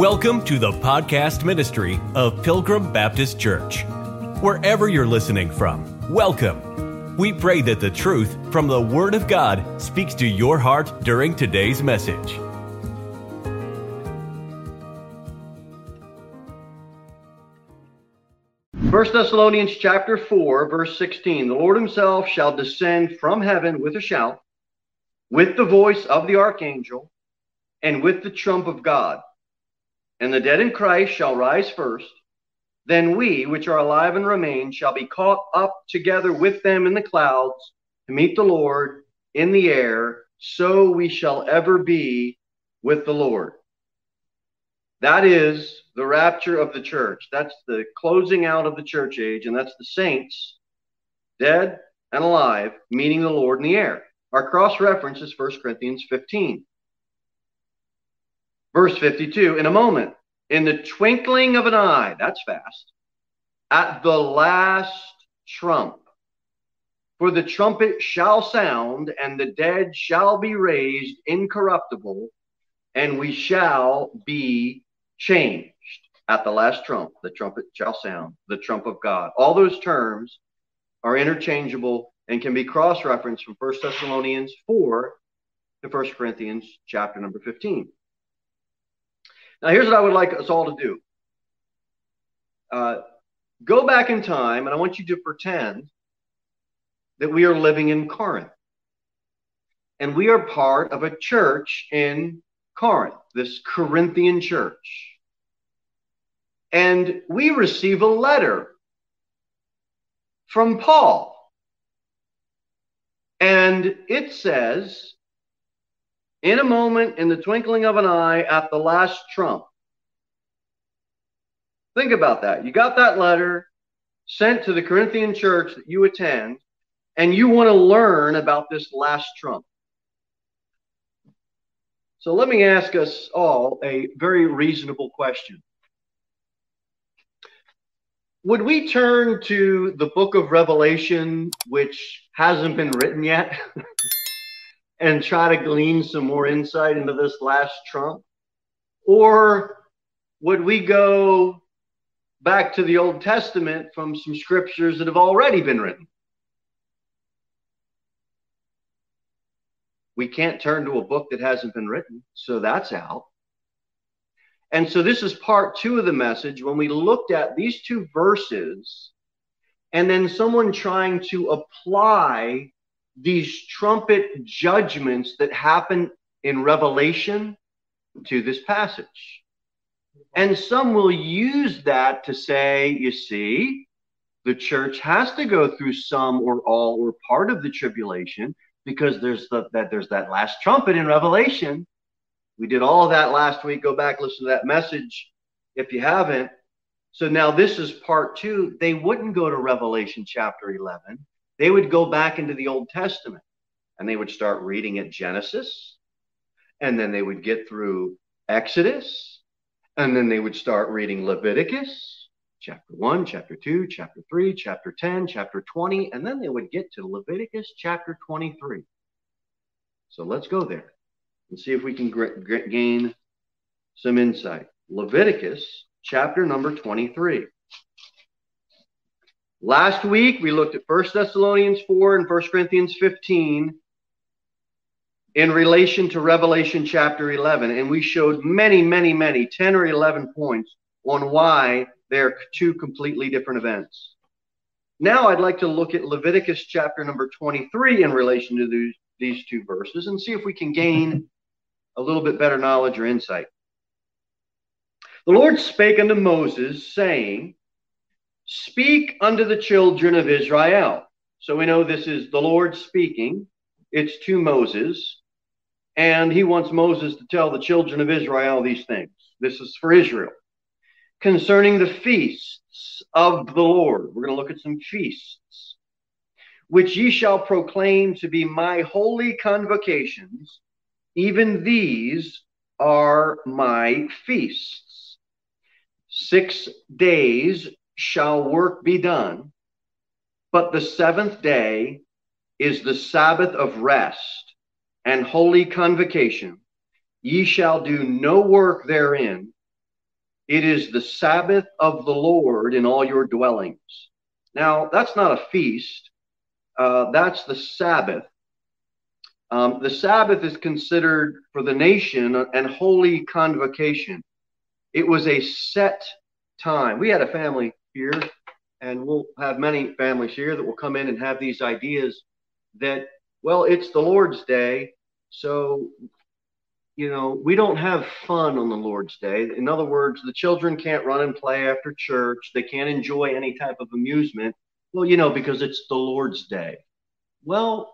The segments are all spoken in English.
Welcome to the podcast ministry of Pilgrim Baptist Church. Wherever you're listening from, welcome. We pray that the truth from the Word of God speaks to your heart during today's message. First Thessalonians chapter 4, verse 16. The Lord himself shall descend from heaven with a shout, with the voice of the archangel, and with the trump of God and the dead in Christ shall rise first. Then we, which are alive and remain, shall be caught up together with them in the clouds to meet the Lord in the air. So we shall ever be with the Lord. That is the rapture of the church. That's the closing out of the church age, and that's the saints, dead and alive, meeting the Lord in the air. Our cross reference is 1 Corinthians 15. Verse 52 In a moment, in the twinkling of an eye, that's fast, at the last trump. For the trumpet shall sound, and the dead shall be raised incorruptible, and we shall be changed. At the last trump, the trumpet shall sound, the trump of God. All those terms are interchangeable and can be cross referenced from 1 Thessalonians 4 to 1 Corinthians chapter number 15. Now, here's what I would like us all to do uh, go back in time, and I want you to pretend that we are living in Corinth. And we are part of a church in Corinth, this Corinthian church. And we receive a letter from Paul. And it says, in a moment, in the twinkling of an eye, at the last trump. Think about that. You got that letter sent to the Corinthian church that you attend, and you want to learn about this last trump. So let me ask us all a very reasonable question. Would we turn to the book of Revelation, which hasn't been written yet? and try to glean some more insight into this last Trump? Or would we go back to the Old Testament from some scriptures that have already been written? We can't turn to a book that hasn't been written, so that's out. And so this is part two of the message. When we looked at these two verses, and then someone trying to apply these trumpet judgments that happen in Revelation to this passage. And some will use that to say, you see, the church has to go through some or all or part of the tribulation because there's the, that there's that last trumpet in Revelation. We did all of that last week. Go back, listen to that message if you haven't. So now this is part two. They wouldn't go to Revelation chapter 11 they would go back into the Old Testament and they would start reading at Genesis, and then they would get through Exodus, and then they would start reading Leviticus, chapter 1, chapter 2, chapter 3, chapter 10, chapter 20, and then they would get to Leviticus chapter 23. So let's go there and see if we can gain some insight. Leviticus chapter number 23. Last week, we looked at 1 Thessalonians 4 and 1 Corinthians 15 in relation to Revelation chapter 11. And we showed many, many, many, 10 or 11 points on why they're two completely different events. Now, I'd like to look at Leviticus chapter number 23 in relation to these, these two verses and see if we can gain a little bit better knowledge or insight. The Lord spake unto Moses, saying, Speak unto the children of Israel. So we know this is the Lord speaking. It's to Moses. And he wants Moses to tell the children of Israel these things. This is for Israel. Concerning the feasts of the Lord. We're going to look at some feasts. Which ye shall proclaim to be my holy convocations. Even these are my feasts. Six days shall work be done, but the seventh day is the Sabbath of rest and holy convocation. Ye shall do no work therein, It is the Sabbath of the Lord in all your dwellings. Now, that's not a feast, uh, that's the Sabbath. Um, the Sabbath is considered for the nation an holy convocation. It was a set time. We had a family here, and we'll have many families here that will come in and have these ideas that, well, it's the Lord's day, so you know, we don't have fun on the Lord's Day. In other words, the children can't run and play after church. They can't enjoy any type of amusement. Well, you know, because it's the Lord's Day. Well,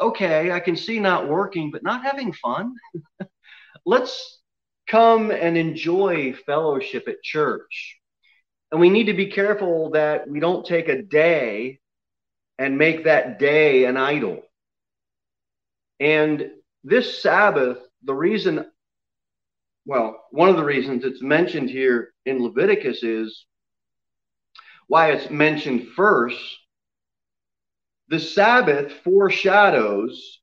okay, I can see not working, but not having fun. Let's come and enjoy fellowship at church. And we need to be careful that we don't take a day and make that day an idol. And this Sabbath, the reason, well, one of the reasons it's mentioned here in Leviticus is why it's mentioned first. The Sabbath foreshadows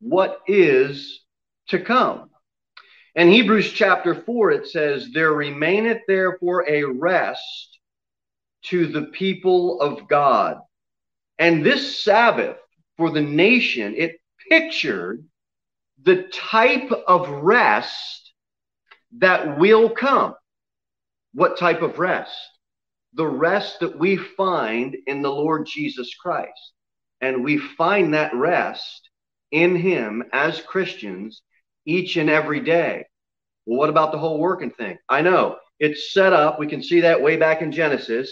what is to come. In Hebrews chapter 4, it says, There remaineth therefore a rest to the people of God. And this Sabbath for the nation, it pictured the type of rest that will come. What type of rest? The rest that we find in the Lord Jesus Christ. And we find that rest in Him as Christians each and every day. Well, what about the whole working thing? I know it's set up. We can see that way back in Genesis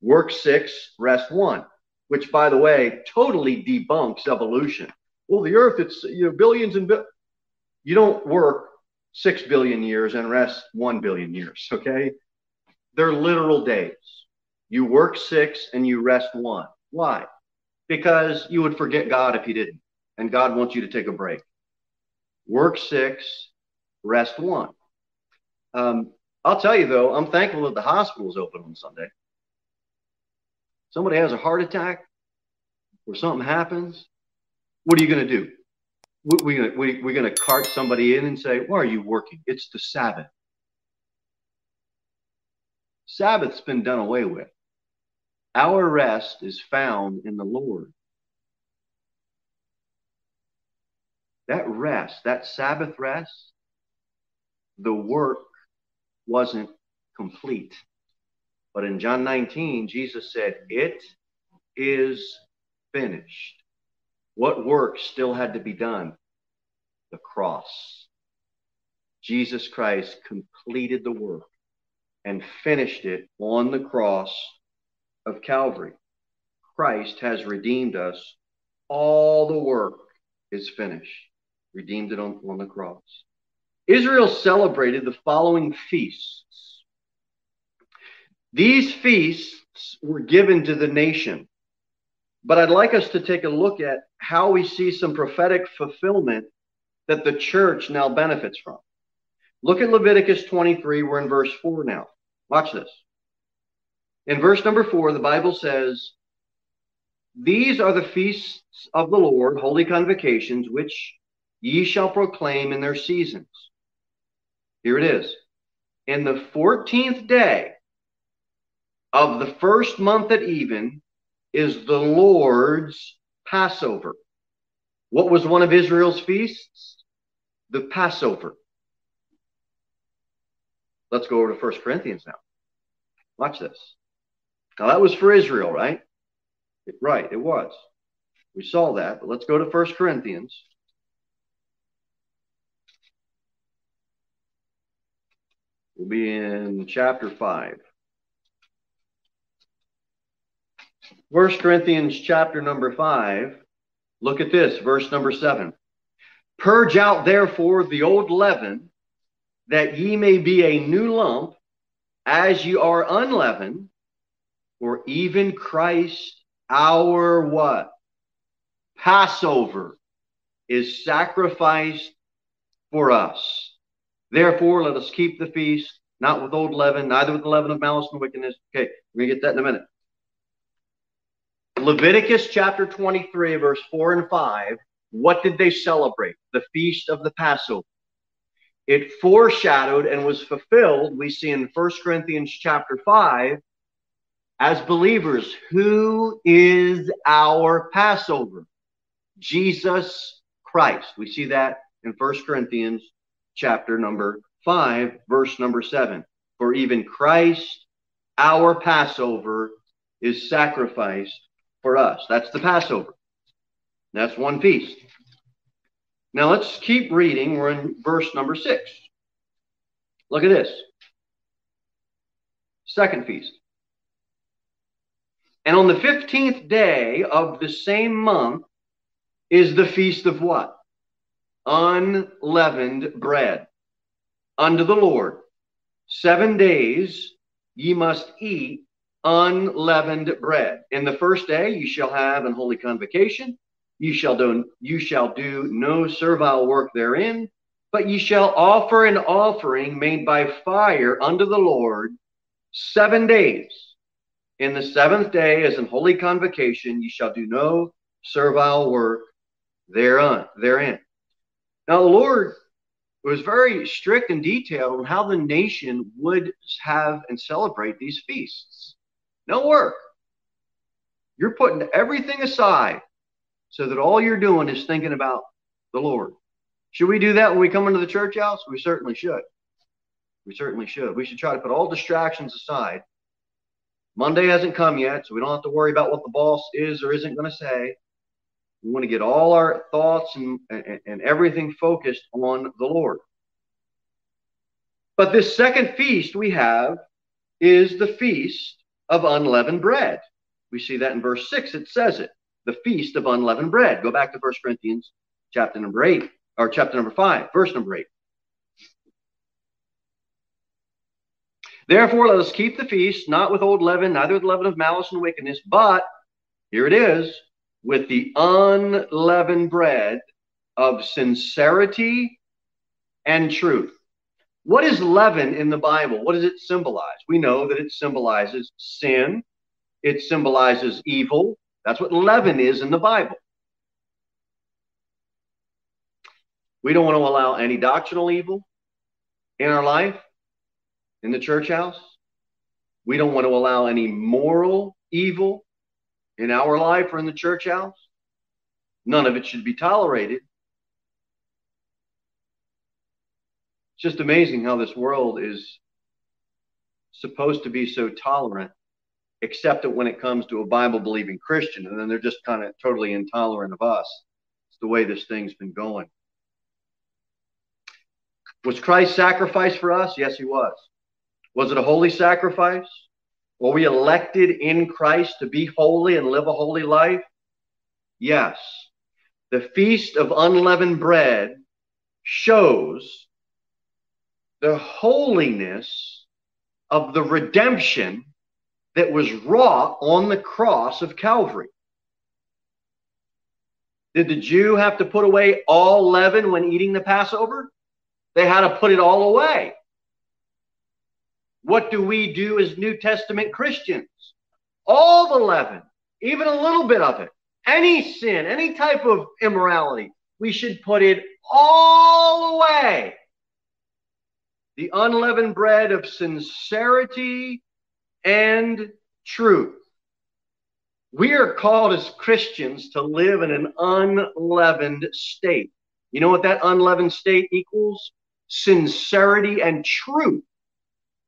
work six, rest one, which, by the way, totally debunks evolution. Well, the earth, it's you know billions and bi- you don't work six billion years and rest one billion years, okay? They're literal days. You work six and you rest one. Why? Because you would forget God if you didn't. And God wants you to take a break. Work six, rest one. Um, I'll tell you though, I'm thankful that the hospital is open on Sunday. Somebody has a heart attack or something happens, what are you going to do? we, we, we're going to cart somebody in and say, Why are you working? It's the Sabbath. Sabbath's been done away with. Our rest is found in the Lord. That rest, that Sabbath rest, the work wasn't complete. But in John 19, Jesus said, It is finished. What work still had to be done? The cross. Jesus Christ completed the work and finished it on the cross of Calvary. Christ has redeemed us. All the work is finished. Redeemed it on, on the cross. Israel celebrated the following feasts. These feasts were given to the nation but I'd like us to take a look at how we see some prophetic fulfillment that the church now benefits from. Look at Leviticus 23. We're in verse 4 now. Watch this. In verse number 4, the Bible says, These are the feasts of the Lord, holy convocations, which ye shall proclaim in their seasons. Here it is. In the 14th day of the first month at even, is the Lord's Passover. What was one of Israel's feasts? The Passover. Let's go over to First Corinthians now. Watch this. Now that was for Israel, right? right, it was. We saw that, but let's go to First Corinthians. We'll be in chapter 5. First Corinthians chapter number 5. Look at this, verse number 7. Purge out therefore the old leaven, that ye may be a new lump, as ye are unleavened, for even Christ our what? Passover is sacrificed for us. Therefore, let us keep the feast, not with old leaven, neither with the leaven of malice and wickedness. Okay, we're going to get that in a minute. Leviticus chapter 23, verse 4 and 5, what did they celebrate? The feast of the Passover. it foreshadowed and was fulfilled, we see in 1 Corinthians chapter 5, as believers, who is our Passover? Jesus Christ. We see that in 1 Corinthians chapter number 5, verse number 7. For even Christ, our Passover, is sacrificed for us. That's the Passover. That's one feast. Now let's keep reading. We're in verse number 6. Look at this. Second feast. And on the 15th day of the same month is the feast of what? Unleavened bread unto the Lord. Seven days ye must eat unleavened bread. In the first day you shall have an holy convocation. You shall do you shall do no servile work therein, but ye shall offer an offering made by fire unto the Lord seven days. In the seventh day, as an holy convocation, ye shall do no servile work thereon therein. Now the Lord was very strict and detailed on how the nation would have and celebrate these feasts. No work. You're putting everything aside so that all you're doing is thinking about the Lord. Should we do that when we come into the church house? We certainly should. We certainly should. We should try to put all distractions aside. Monday hasn't come yet, so we don't have to worry about what the boss is or isn't going to say. We want to get all our thoughts and, and, and everything focused on the Lord. But this second feast we have is the feast of unleavened bread. We see that in verse 6, it says it the feast of unleavened bread. Go back to 1 Corinthians chapter number 8, or chapter number 5, verse number 8. Therefore, let us keep the feast, not with old leaven, neither with leaven of malice and wickedness, but here it is, with the unleavened bread of sincerity and truth. What is leaven in the Bible? What does it symbolize? We know that it symbolizes sin, it symbolizes evil. That's what leaven is in the Bible. We don't want to allow any doctrinal evil in our life, in the church house. We don't want to allow any moral evil in our life or in the church house. None of it should be tolerated. It's just amazing how this world is supposed to be so tolerant, except that when it comes to a Bible believing Christian, and then they're just kind of totally intolerant of us. It's the way this thing's been going. Was Christ sacrificed for us? Yes, he was. Was it a holy sacrifice? Were we elected in Christ to be holy and live a holy life? Yes. The Feast of Unleavened Bread shows the holiness of the redemption that was wrought on the cross of Calvary. Did the Jew have to put away all leaven when eating the Passover? They had to put it all away. What do we do as New Testament Christians? All the leaven, even a little bit of it, any sin, any type of immorality, we should put it all away. The unleavened bread of sincerity and truth. We are called as Christians to live in an unleavened state. You know what that unleavened state equals? Sincerity and truth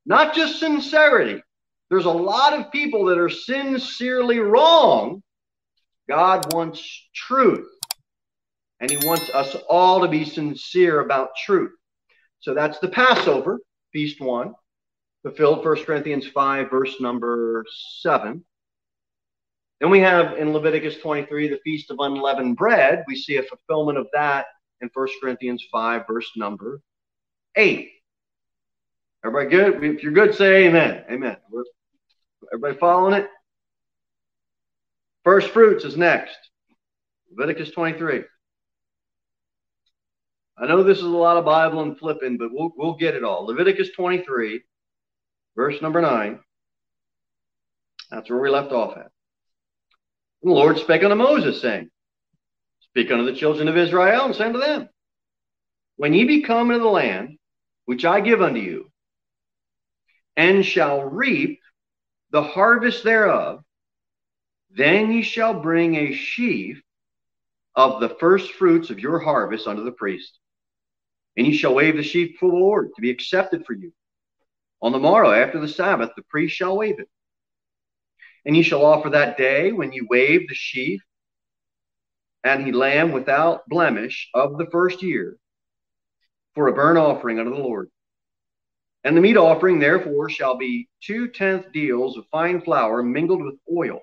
not just sincerity. There's a lot of people that are sincerely wrong. God wants truth. And he wants us all to be sincere about truth. So that's the Passover, feast one, fulfilled 1 Corinthians 5, verse number 7. Then we have in Leviticus 23 the Feast of Unleavened Bread. We see a fulfillment of that in 1 Corinthians 5, verse number 8. Everybody good? If you're good, say amen. Amen. everybody following it? First fruits is next. Leviticus 23. I know this is a lot of Bible and flipping, but we'll, we'll get it all. Leviticus 23, verse number 9. That's where we left off at. The Lord spake unto Moses, saying, Speak unto the children of Israel, and say unto them, When ye be come into the land which I give unto you, and shall reap the harvest thereof, then ye shall bring a sheaf of the first fruits of your harvest unto the priest. And ye shall wave the sheaf before the Lord to be accepted for you. On the morrow after the Sabbath, the priest shall wave it. And ye shall offer that day when ye wave the sheaf and he lamb without blemish of the first year for a burnt offering unto the Lord. And the meat offering, therefore, shall be two tenth deals of fine flour mingled with oil,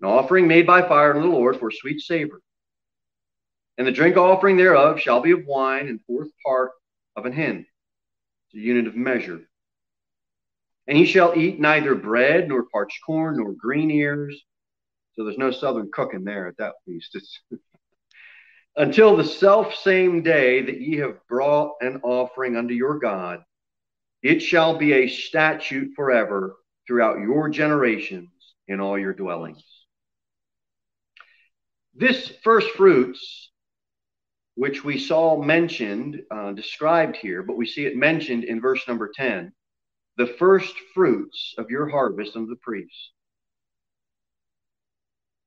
an offering made by fire unto the Lord for sweet savor. And the drink offering thereof shall be of wine and fourth part of an hin, the unit of measure. And he shall eat neither bread, nor parched corn, nor green ears. So there's no southern cooking there at that feast. Until the self same day that ye have brought an offering unto your God. It shall be a statute forever throughout your generations in all your dwellings. This first fruits, which we saw mentioned, uh, described here, but we see it mentioned in verse number 10 the first fruits of your harvest unto the priests.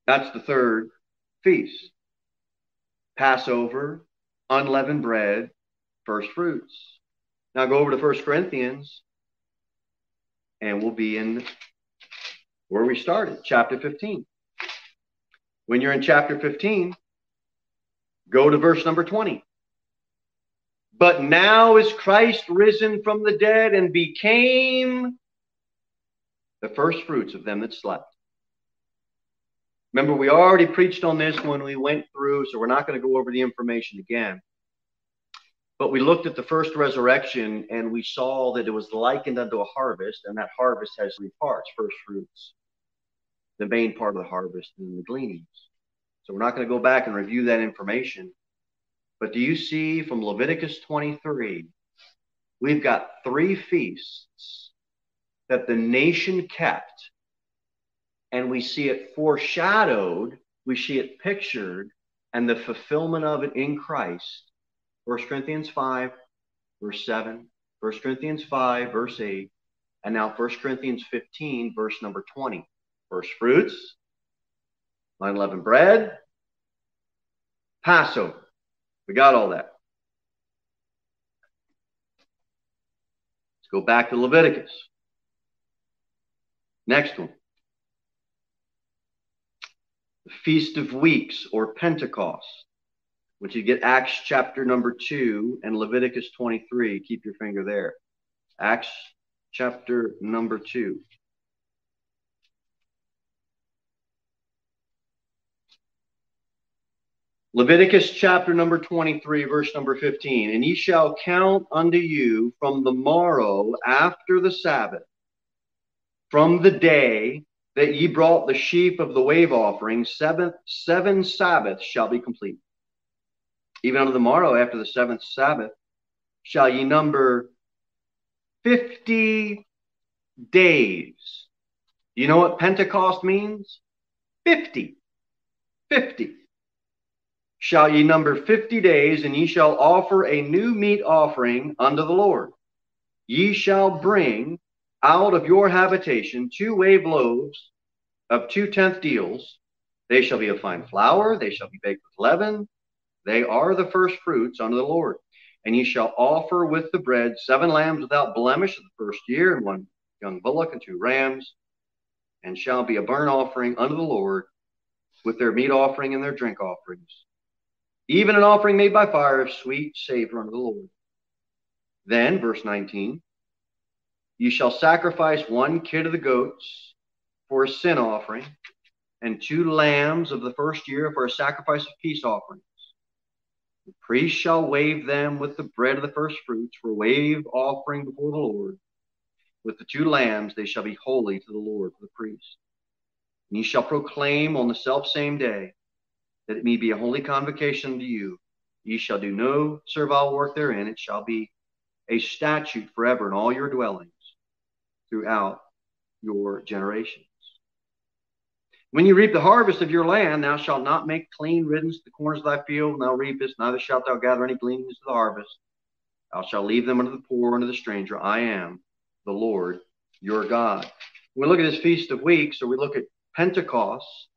That's the third feast. Passover, unleavened bread, first fruits. Now go over to First Corinthians, and we'll be in where we started, chapter 15. When you're in chapter 15, go to verse number 20. But now is Christ risen from the dead and became the first fruits of them that slept. Remember, we already preached on this when we went through, so we're not going to go over the information again. But we looked at the first resurrection and we saw that it was likened unto a harvest, and that harvest has three parts first fruits, the main part of the harvest, and the gleanings. So we're not going to go back and review that information. But do you see from Leviticus 23, we've got three feasts that the nation kept, and we see it foreshadowed, we see it pictured, and the fulfillment of it in Christ. 1 Corinthians 5, verse 7, 1 Corinthians 5, verse 8, and now 1 Corinthians 15, verse number 20. First fruits, unleavened bread, Passover. We got all that. Let's go back to Leviticus. Next one. The Feast of Weeks or Pentecost. Once you get Acts chapter number 2 and Leviticus 23, keep your finger there. Acts chapter number 2. Leviticus chapter number 23, verse number 15. And ye shall count unto you from the morrow after the Sabbath, from the day that ye brought the sheaf of the wave offering, seven, seven Sabbaths shall be complete. Even unto the morrow after the seventh Sabbath shall ye number 50 days. You know what Pentecost means? 50. 50 shall ye number fifty days, and ye shall offer a new meat offering unto the Lord. Ye shall bring out of your habitation two wave loaves of two tenth deals. They shall be of fine flour, they shall be baked with leaven. They are the first fruits unto the Lord. And ye shall offer with the bread seven lambs without blemish of the first year, and one young bullock and two rams, and shall be a burnt offering unto the Lord with their meat offering and their drink offerings even an offering made by fire of sweet savor unto the Lord. Then, verse 19, you shall sacrifice one kid of the goats for a sin offering, and two lambs of the first year for a sacrifice of peace offerings. The priest shall wave them with the bread of the first fruits for a wave offering before the Lord. With the two lambs they shall be holy to the Lord for the priest. And ye shall proclaim on the self same day that it may be a holy convocation to you. Ye shall do no servile work therein. It shall be a statute forever in all your dwellings throughout your generations. When you reap the harvest of your land, thou shalt not make clean riddance the corners of thy field, and thou reapest, neither shalt thou gather any gleanings of the harvest. Thou shalt leave them unto the poor and to the stranger. I am the Lord your God. When we look at this Feast of Weeks, or we look at Pentecost,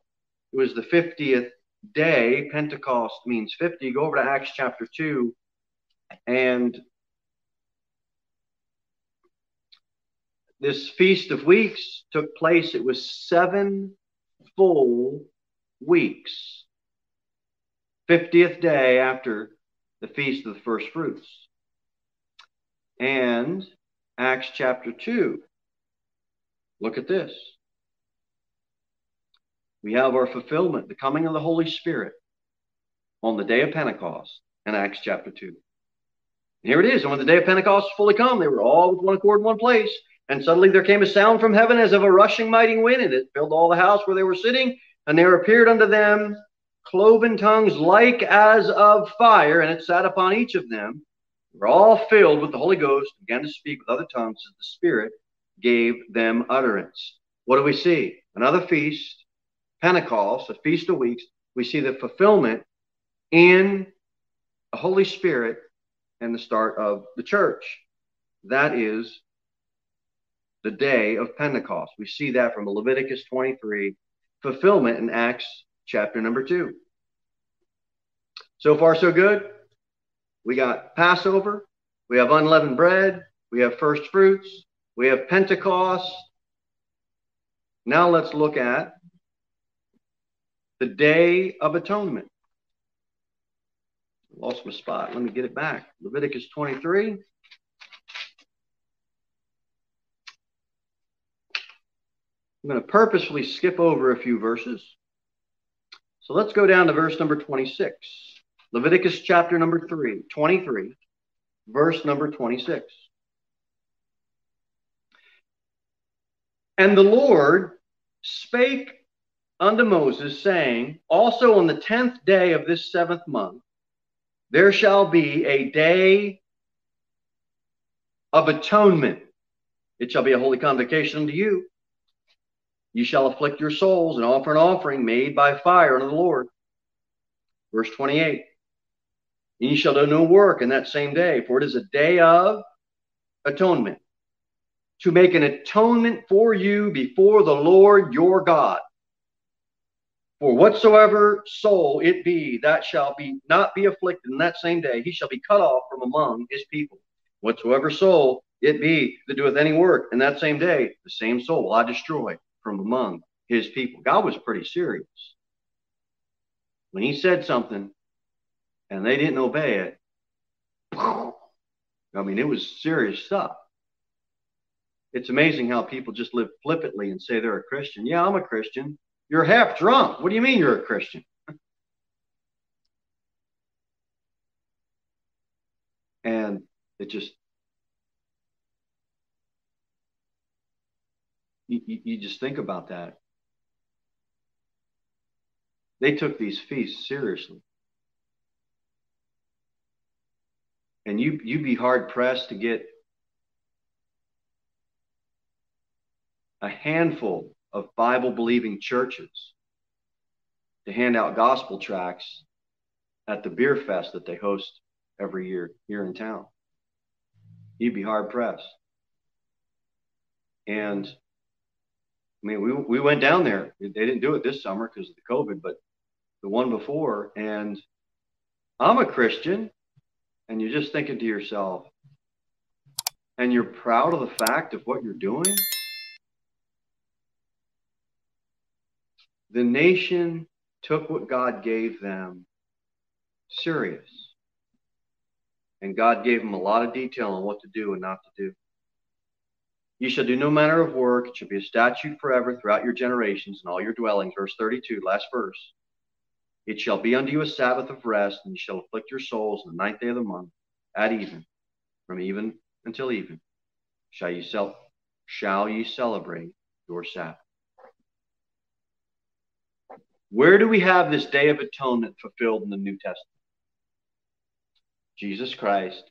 it was the 50th day. Pentecost means 50. Go over to Acts chapter 2 and this Feast of Weeks took place. It was seven full weeks. 50th day after the Feast of the First Fruits. And Acts chapter 2. Look at this. We have our fulfillment, the coming of the Holy Spirit on the day of Pentecost in Acts chapter 2. And here it is. And when the day of Pentecost was fully come, they were all with one accord in one place. And suddenly there came a sound from heaven as of a rushing mighty wind, and it filled all the house where they were sitting. And there appeared unto them cloven tongues like as of fire, and it sat upon each of them. They were all filled with the Holy Ghost, and began to speak with other tongues as the Spirit gave them utterance. What do we see? Another feast, Pentecost, a feast of weeks. We see the fulfillment in the Holy Spirit and the start of the church. That is the day of Pentecost. We see that from Leviticus 23, fulfillment in Acts chapter number 2. So far, so good. We got Passover, we have unleavened bread, we have first fruits, we have Pentecost. Now let's look at the Day of Atonement. Lost my spot. Let me get it back. Leviticus 23. I'm going to purposefully skip over a few verses. So let's go down to verse number 26. Leviticus chapter number 3, 23, verse number 26. And the Lord spake unto Moses, saying, Also on the tenth day of this seventh month, there shall be a day of atonement. It shall be a holy convocation unto you. You shall afflict your souls and offer an offering made by fire unto the Lord. Verse 28. And ye shall do no work in that same day, for it is a day of atonement, to make an atonement for you before the Lord your God. For whatsoever soul it be that shall be not be afflicted in that same day, he shall be cut off from among his people. Whatsoever soul it be that doeth any work in that same day, the same soul will I destroy from among his people. God was pretty serious. When he said something and they didn't obey it, I mean, it was serious stuff. It's amazing how people just live flippantly and say they're a Christian. Yeah, I'm a Christian. You're half drunk. What do you mean you're a Christian? and it just you, you just think about that. They took these feasts seriously. And you you'd be hard pressed to get a handful of Bible believing churches to hand out gospel tracts at the beer fest that they host every year here in town. You'd be hard pressed. And I mean, we, we went down there. They didn't do it this summer because of the COVID, but the one before. And I'm a Christian. And you're just thinking to yourself, and you're proud of the fact of what you're doing. The nation took what God gave them serious. And God gave them a lot of detail on what to do and not to do. You shall do no manner of work. It shall be a statute forever throughout your generations and all your dwellings. Verse 32, last verse. It shall be unto you a Sabbath of rest, and you shall afflict your souls on the ninth day of the month at even, from even until even. Shall you sell, shall you celebrate your Sabbath? Where do we have this day of atonement fulfilled in the New Testament? Jesus Christ,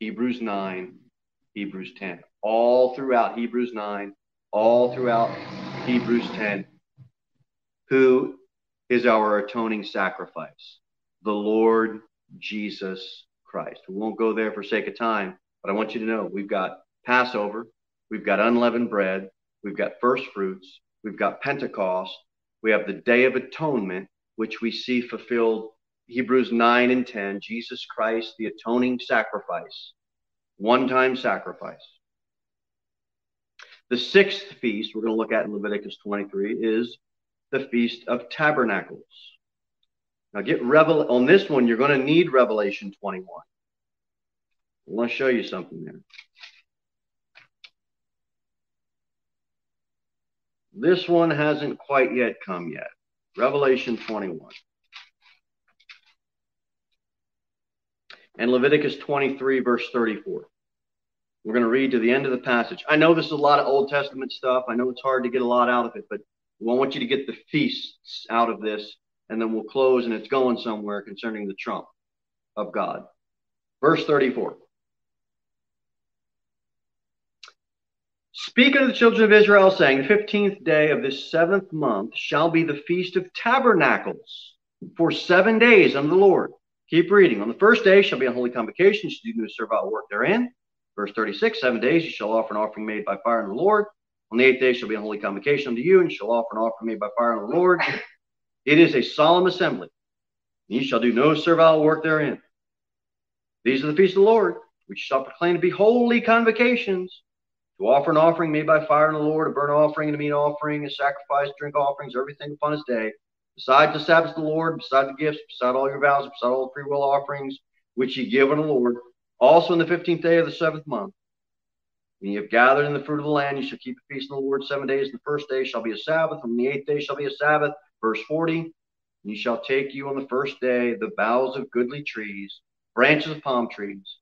Hebrews 9, Hebrews 10 all throughout Hebrews 9, all throughout Hebrews 10, who is our atoning sacrifice? The Lord Jesus Christ. We won't go there for sake of time, but I want you to know we've got Passover, we've got unleavened bread, we've got first fruits, we've got Pentecost, we have the Day of Atonement, which we see fulfilled Hebrews 9 and 10, Jesus Christ, the atoning sacrifice, one time sacrifice. The sixth feast we're going to look at in Leviticus 23 is the Feast of Tabernacles. Now, get revel on this one, you're going to need Revelation 21. I want to show you something there. This one hasn't quite yet come yet. Revelation 21. And Leviticus 23, verse 34. We're going to read to the end of the passage. I know this is a lot of Old Testament stuff. I know it's hard to get a lot out of it, but I want you to get the feasts out of this, and then we'll close, and it's going somewhere concerning the trump of God. Verse 34. Speak unto the children of Israel, saying, The fifteenth day of this seventh month shall be the feast of tabernacles for seven days unto the Lord. Keep reading. On the first day shall be a holy convocation. Shall do no servile work therein. Verse 36 Seven days you shall offer an offering made by fire unto the Lord. On the eighth day shall be a holy convocation unto you, and shall offer an offering made by fire unto the Lord. It is a solemn assembly. And ye shall do no servile work therein. These are the feasts of the Lord, which shall proclaim to be holy convocations to offer an offering made by fire unto the Lord, a burnt offering and a meat offering, a sacrifice, drink offerings, everything upon his day, besides the Sabbath of the Lord, beside the gifts, beside all your vows, beside all the free will offerings which ye give unto the Lord. Also in the fifteenth day of the seventh month, when you have gathered in the fruit of the land, you shall keep the feast of the Lord seven days. The first day shall be a Sabbath, and the eighth day shall be a Sabbath. Verse 40. Ye shall take you on the first day the boughs of goodly trees, branches of palm trees,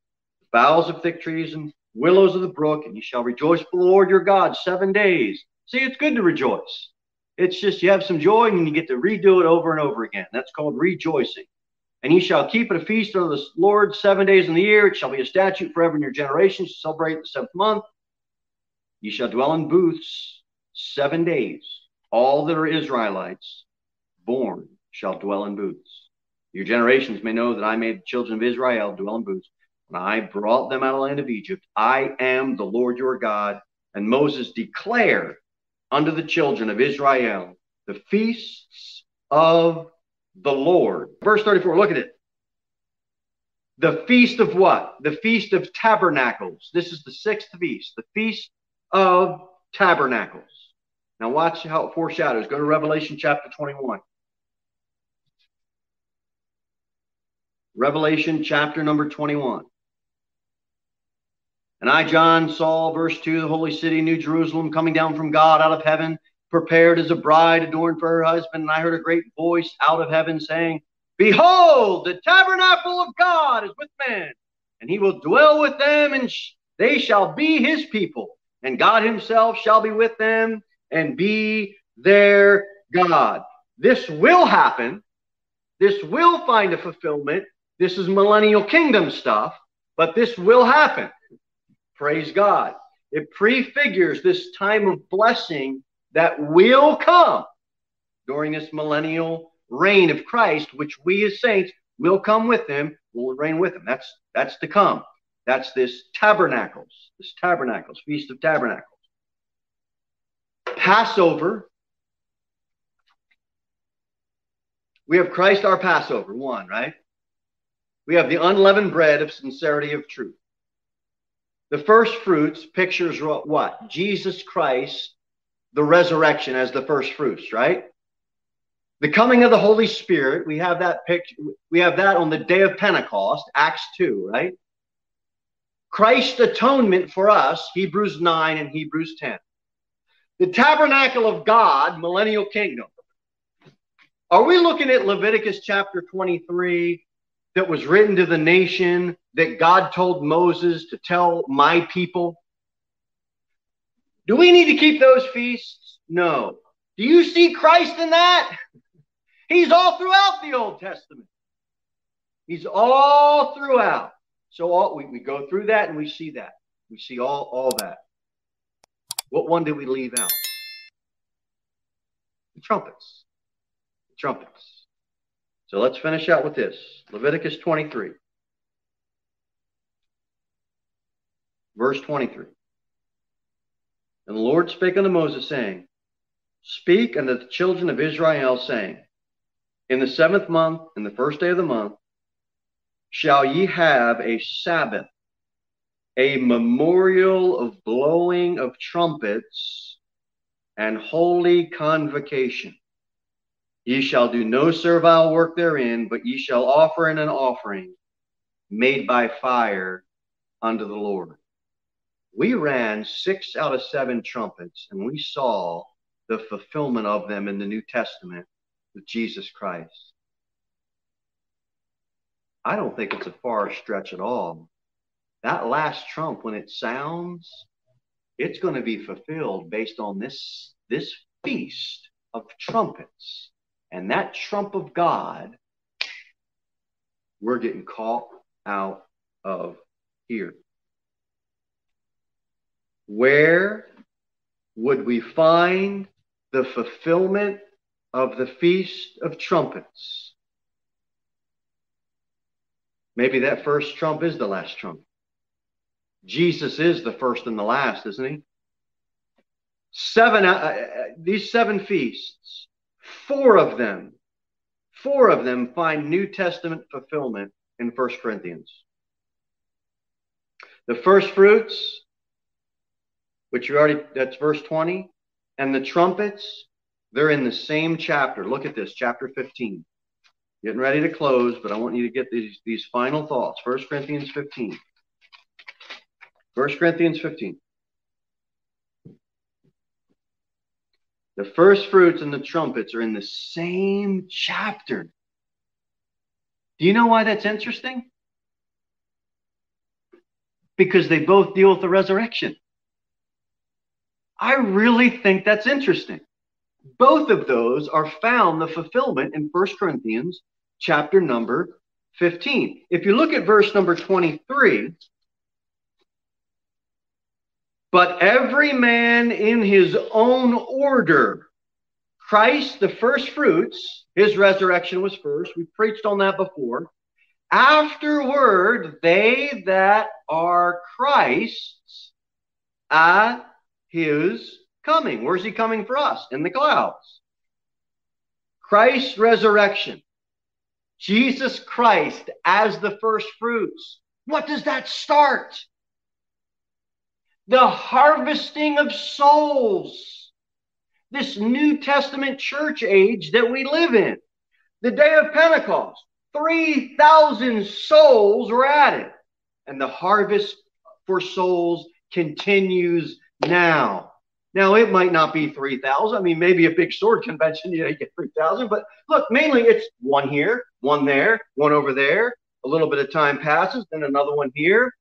boughs of thick trees, and willows of the brook, and you shall rejoice for the Lord your God seven days. See, it's good to rejoice. It's just you have some joy and you get to redo it over and over again. That's called rejoicing. And ye shall keep it a feast unto the Lord seven days in the year. It shall be a statute forever in your generations to celebrate the seventh month. Ye shall dwell in booths seven days. All that are Israelites born shall dwell in booths. Your generations may know that I made the children of Israel dwell in booths when I brought them out of the land of Egypt, I am the Lord your God. And Moses declared unto the children of Israel the feasts of the Lord. Verse 34, look at it. The feast of what? The feast of tabernacles. This is the sixth feast, the feast of tabernacles. Now, watch how it foreshadows. Go to Revelation chapter 21. Revelation chapter number 21. And I, John, saw, verse 2, the holy city, New Jerusalem, coming down from God out of heaven, prepared as a bride adorned for her husband. And I heard a great voice out of heaven saying, Behold, the tabernacle of God is with men, and he will dwell with them, and sh- they shall be his people. And God himself shall be with them and be their God. This will happen. This will find a fulfillment. This is millennial kingdom stuff, but this will happen. Praise God. It prefigures this time of blessing that will come during this millennial reign of Christ, which we as saints will come with him, will reign with him. That's that's to come. That's this tabernacles, this tabernacles, feast of tabernacles. Passover. We have Christ our Passover, one, right? We have the unleavened bread of sincerity of truth. The first fruits pictures what? Jesus Christ, the resurrection as the first fruits, right? The coming of the Holy Spirit, we have that picture, we have that on the day of Pentecost, Acts 2, right? Christ's atonement for us, Hebrews 9 and Hebrews 10. The tabernacle of God, millennial kingdom. Are we looking at Leviticus chapter 23 that was written to the nation that God told Moses to tell my people? Do we need to keep those feasts? No. Do you see Christ in that? He's all throughout the Old Testament. He's all throughout. So all, we, we go through that and we see that. We see all, all that. What one did we leave out? The trumpets. The trumpets. So let's finish out with this Leviticus 23. Verse 23. And the Lord spake unto Moses, saying, Speak unto the children of Israel, saying, In the seventh month, in the first day of the month, shall ye have a Sabbath, a memorial of blowing of trumpets and holy convocation. Ye shall do no servile work therein, but ye shall offer in an offering made by fire unto the Lord. We ran six out of seven trumpets, and we saw the fulfillment of them in the New Testament with Jesus Christ. I don't think it's a far stretch at all. That last trump, when it sounds, it's going to be fulfilled based on this, this feast of trumpets. And that trump of God, we're getting caught out of here. Where would we find the fulfillment of the Feast of Trumpets? Maybe that first trump is the last trump. Jesus is the first and the last, isn't he? Seven, uh, uh, these seven feasts, four of them, four of them find New Testament fulfillment in First Corinthians. The first fruits, which you already, that's verse 20, and the trumpets, they're in the same chapter. Look at this, chapter 15. Getting ready to close, but I want you to get these, these final thoughts. 1 Corinthians 15. 1 Corinthians 15. The first fruits and the trumpets are in the same chapter. Do you know why that's interesting? Because they both deal with the resurrection. I really think that's interesting. Both of those are found the fulfillment in 1 Corinthians chapter number 15. If you look at verse number 23, but every man in his own order. Christ, the first fruits, his resurrection was first. We preached on that before. Afterward, they that are Christ's at his coming. Where's he coming for us? In the clouds. Christ's resurrection. Jesus Christ as the first fruits. What does that start? The harvesting of souls. This New Testament church age that we live in. The day of Pentecost, 3,000 souls were added. And the harvest for souls continues now. Now, it might not be 3,000. I mean, maybe a big sword convention, you, know, get 3,000. But look, mainly it's one here, one there, one over there. A little bit of time passes, then another one here.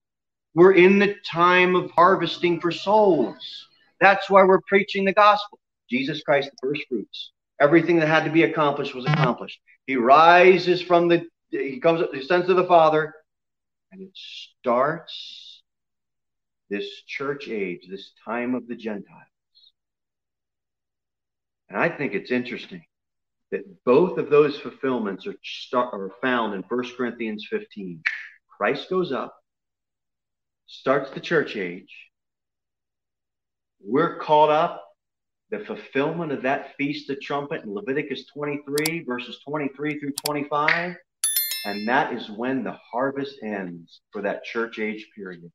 We're in the time of harvesting for souls. That's why we're preaching the gospel. Jesus Christ, the first fruits. Everything that had to be accomplished was accomplished. He rises from the, he comes, he sends to the Father, and it starts this church age, this time of the Gentiles. And I think it's interesting that both of those fulfillments are, start, are found in 1 Corinthians 15. Christ goes up, starts the church age. We're caught up the fulfillment of that feast of trumpet in Leviticus 23, verses 23 through 25. And that is when the harvest ends for that church age period.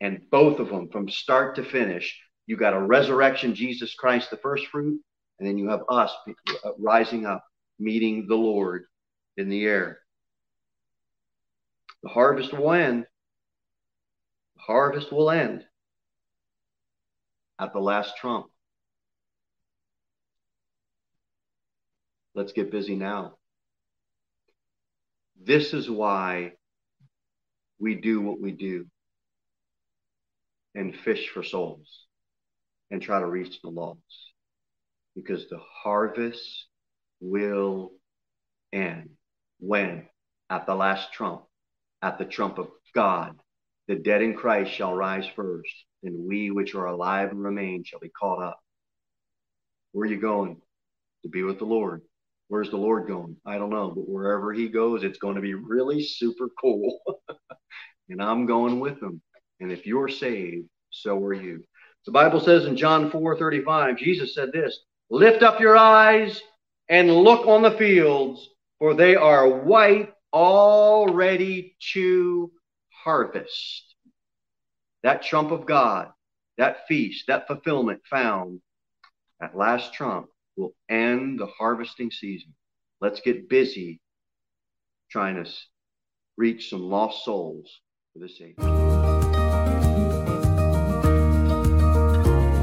And both of them, from start to finish, you got a resurrection, Jesus Christ, the first fruit, and then you have us uh, rising up, meeting the Lord in the air. The harvest will end. The harvest will end at the last trump. Let's get busy now. This is why we do what we do and fish for souls and try to reach the lost because the harvest will end. When? At the last trump, at the trump of God. The dead in Christ shall rise first, and we which are alive and remain shall be caught up. Where are you going? To be with the Lord. Where's the Lord going? I don't know, but wherever he goes, it's going to be really super cool. and I'm going with him. And if you're saved, so are you. The Bible says in John 4 35, Jesus said this Lift up your eyes and look on the fields, for they are white already to harvest. That trump of God, that feast, that fulfillment found, that last trump will end the harvesting season. Let's get busy trying to reach some lost souls for the Savior.